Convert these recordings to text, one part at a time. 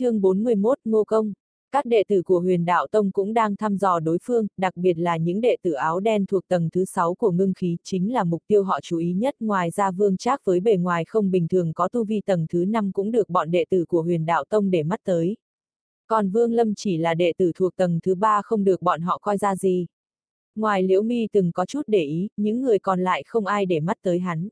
chương 41 Ngô Công Các đệ tử của huyền đạo tông cũng đang thăm dò đối phương, đặc biệt là những đệ tử áo đen thuộc tầng thứ 6 của ngưng khí chính là mục tiêu họ chú ý nhất. Ngoài ra vương trác với bề ngoài không bình thường có tu vi tầng thứ 5 cũng được bọn đệ tử của huyền đạo tông để mắt tới. Còn vương lâm chỉ là đệ tử thuộc tầng thứ 3 không được bọn họ coi ra gì. Ngoài liễu mi từng có chút để ý, những người còn lại không ai để mắt tới hắn.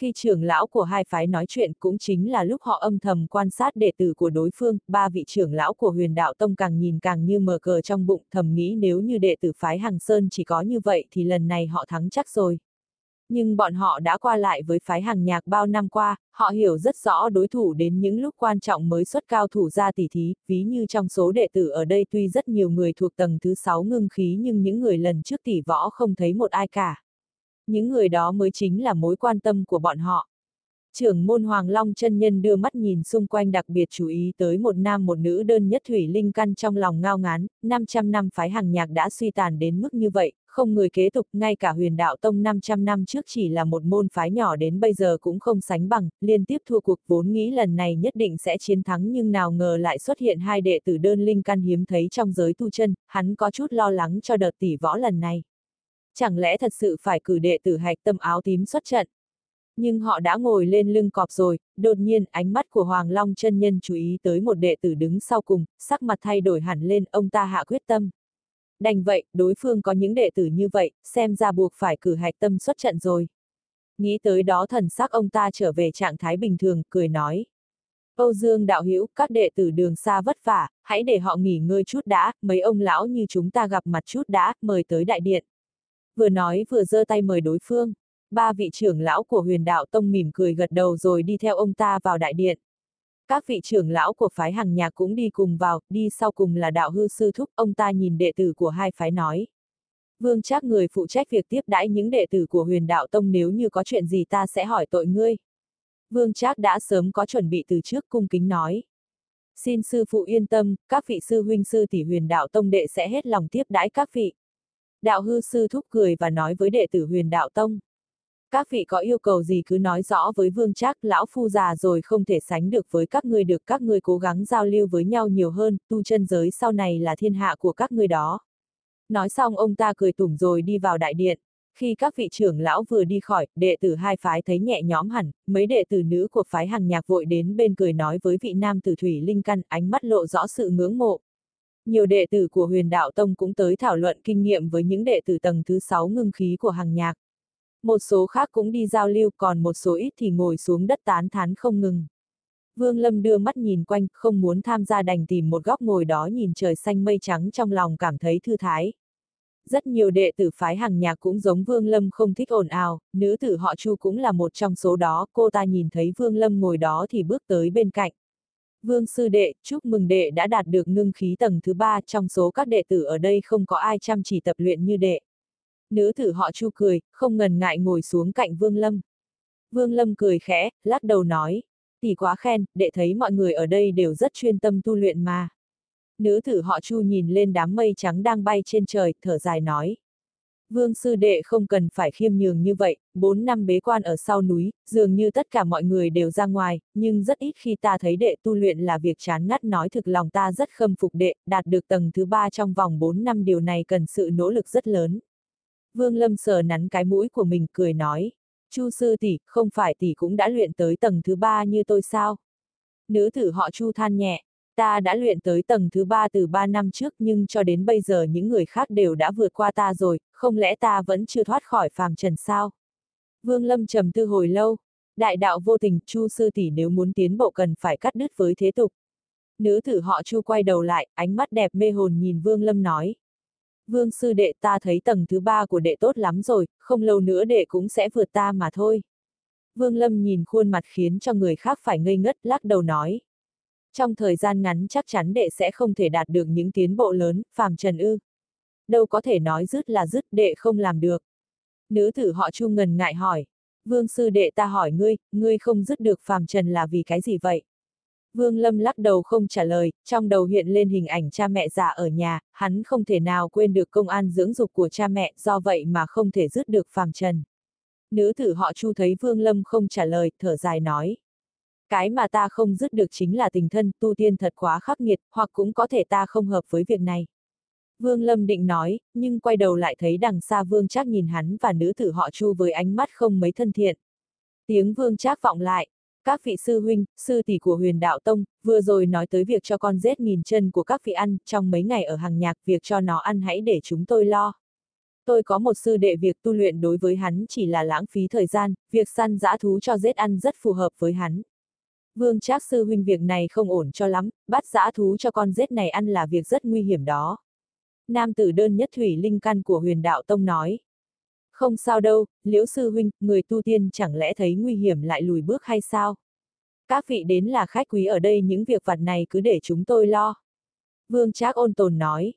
Khi trưởng lão của hai phái nói chuyện cũng chính là lúc họ âm thầm quan sát đệ tử của đối phương, ba vị trưởng lão của huyền đạo tông càng nhìn càng như mờ cờ trong bụng thầm nghĩ nếu như đệ tử phái Hằng Sơn chỉ có như vậy thì lần này họ thắng chắc rồi. Nhưng bọn họ đã qua lại với phái hàng nhạc bao năm qua, họ hiểu rất rõ đối thủ đến những lúc quan trọng mới xuất cao thủ ra tỷ thí, ví như trong số đệ tử ở đây tuy rất nhiều người thuộc tầng thứ 6 ngưng khí nhưng những người lần trước tỷ võ không thấy một ai cả những người đó mới chính là mối quan tâm của bọn họ. Trưởng môn Hoàng Long chân nhân đưa mắt nhìn xung quanh đặc biệt chú ý tới một nam một nữ đơn nhất thủy linh căn trong lòng ngao ngán, 500 năm phái hàng nhạc đã suy tàn đến mức như vậy, không người kế tục, ngay cả huyền đạo tông 500 năm trước chỉ là một môn phái nhỏ đến bây giờ cũng không sánh bằng, liên tiếp thua cuộc vốn nghĩ lần này nhất định sẽ chiến thắng nhưng nào ngờ lại xuất hiện hai đệ tử đơn linh căn hiếm thấy trong giới tu chân, hắn có chút lo lắng cho đợt tỷ võ lần này. Chẳng lẽ thật sự phải cử đệ tử hạch tâm áo tím xuất trận? Nhưng họ đã ngồi lên lưng cọp rồi, đột nhiên ánh mắt của Hoàng Long chân nhân chú ý tới một đệ tử đứng sau cùng, sắc mặt thay đổi hẳn lên, ông ta hạ quyết tâm. Đành vậy, đối phương có những đệ tử như vậy, xem ra buộc phải cử hạch tâm xuất trận rồi. Nghĩ tới đó thần sắc ông ta trở về trạng thái bình thường, cười nói. Âu Dương đạo hữu các đệ tử đường xa vất vả, hãy để họ nghỉ ngơi chút đã, mấy ông lão như chúng ta gặp mặt chút đã, mời tới đại điện vừa nói vừa giơ tay mời đối phương. Ba vị trưởng lão của huyền đạo tông mỉm cười gật đầu rồi đi theo ông ta vào đại điện. Các vị trưởng lão của phái hàng nhạc cũng đi cùng vào, đi sau cùng là đạo hư sư thúc, ông ta nhìn đệ tử của hai phái nói. Vương chắc người phụ trách việc tiếp đãi những đệ tử của huyền đạo tông nếu như có chuyện gì ta sẽ hỏi tội ngươi. Vương Trác đã sớm có chuẩn bị từ trước cung kính nói. Xin sư phụ yên tâm, các vị sư huynh sư tỷ huyền đạo tông đệ sẽ hết lòng tiếp đãi các vị. Đạo hư sư thúc cười và nói với đệ tử huyền đạo tông. Các vị có yêu cầu gì cứ nói rõ với vương trác, lão phu già rồi không thể sánh được với các ngươi được các ngươi cố gắng giao lưu với nhau nhiều hơn, tu chân giới sau này là thiên hạ của các ngươi đó. Nói xong ông ta cười tủm rồi đi vào đại điện. Khi các vị trưởng lão vừa đi khỏi, đệ tử hai phái thấy nhẹ nhõm hẳn, mấy đệ tử nữ của phái hàng nhạc vội đến bên cười nói với vị nam tử thủy linh căn, ánh mắt lộ rõ sự ngưỡng mộ, nhiều đệ tử của huyền đạo tông cũng tới thảo luận kinh nghiệm với những đệ tử tầng thứ 6 ngưng khí của hàng nhạc. Một số khác cũng đi giao lưu còn một số ít thì ngồi xuống đất tán thán không ngừng. Vương Lâm đưa mắt nhìn quanh, không muốn tham gia đành tìm một góc ngồi đó nhìn trời xanh mây trắng trong lòng cảm thấy thư thái. Rất nhiều đệ tử phái hàng nhạc cũng giống Vương Lâm không thích ồn ào, nữ tử họ Chu cũng là một trong số đó, cô ta nhìn thấy Vương Lâm ngồi đó thì bước tới bên cạnh. Vương sư đệ, chúc mừng đệ đã đạt được ngưng khí tầng thứ ba trong số các đệ tử ở đây không có ai chăm chỉ tập luyện như đệ. Nữ tử họ chu cười, không ngần ngại ngồi xuống cạnh Vương Lâm. Vương Lâm cười khẽ, lắc đầu nói, tỷ quá khen, đệ thấy mọi người ở đây đều rất chuyên tâm tu luyện mà. Nữ tử họ chu nhìn lên đám mây trắng đang bay trên trời, thở dài nói. Vương sư đệ không cần phải khiêm nhường như vậy, bốn năm bế quan ở sau núi, dường như tất cả mọi người đều ra ngoài, nhưng rất ít khi ta thấy đệ tu luyện là việc chán ngắt nói thực lòng ta rất khâm phục đệ, đạt được tầng thứ ba trong vòng bốn năm điều này cần sự nỗ lực rất lớn. Vương Lâm sờ nắn cái mũi của mình cười nói, Chu sư tỷ, không phải tỷ cũng đã luyện tới tầng thứ ba như tôi sao? Nữ tử họ Chu than nhẹ, Ta đã luyện tới tầng thứ ba từ ba năm trước nhưng cho đến bây giờ những người khác đều đã vượt qua ta rồi, không lẽ ta vẫn chưa thoát khỏi phàm trần sao? Vương Lâm trầm tư hồi lâu, đại đạo vô tình, Chu sư tỷ nếu muốn tiến bộ cần phải cắt đứt với thế tục. Nữ tử họ Chu quay đầu lại, ánh mắt đẹp mê hồn nhìn Vương Lâm nói. Vương sư đệ ta thấy tầng thứ ba của đệ tốt lắm rồi, không lâu nữa đệ cũng sẽ vượt ta mà thôi. Vương Lâm nhìn khuôn mặt khiến cho người khác phải ngây ngất lắc đầu nói. Trong thời gian ngắn chắc chắn đệ sẽ không thể đạt được những tiến bộ lớn, phàm trần ư. Đâu có thể nói dứt là dứt, đệ không làm được. Nữ tử họ Chu ngần ngại hỏi. Vương sư đệ ta hỏi ngươi, ngươi không dứt được phàm trần là vì cái gì vậy? Vương Lâm lắc đầu không trả lời, trong đầu hiện lên hình ảnh cha mẹ già ở nhà, hắn không thể nào quên được công an dưỡng dục của cha mẹ, do vậy mà không thể dứt được phàm trần. Nữ tử họ Chu thấy Vương Lâm không trả lời, thở dài nói. Cái mà ta không dứt được chính là tình thân, tu tiên thật quá khắc nghiệt, hoặc cũng có thể ta không hợp với việc này. Vương Lâm định nói, nhưng quay đầu lại thấy đằng xa Vương Trác nhìn hắn và nữ tử họ Chu với ánh mắt không mấy thân thiện. Tiếng Vương Trác vọng lại, các vị sư huynh, sư tỷ của huyền đạo tông, vừa rồi nói tới việc cho con rết nghìn chân của các vị ăn, trong mấy ngày ở hàng nhạc, việc cho nó ăn hãy để chúng tôi lo. Tôi có một sư đệ việc tu luyện đối với hắn chỉ là lãng phí thời gian, việc săn dã thú cho rết ăn rất phù hợp với hắn. Vương Trác sư huynh việc này không ổn cho lắm, bắt dã thú cho con rết này ăn là việc rất nguy hiểm đó. Nam tử đơn nhất thủy linh căn của huyền đạo tông nói. Không sao đâu, liễu sư huynh, người tu tiên chẳng lẽ thấy nguy hiểm lại lùi bước hay sao? Các vị đến là khách quý ở đây những việc vặt này cứ để chúng tôi lo. Vương Trác ôn tồn nói.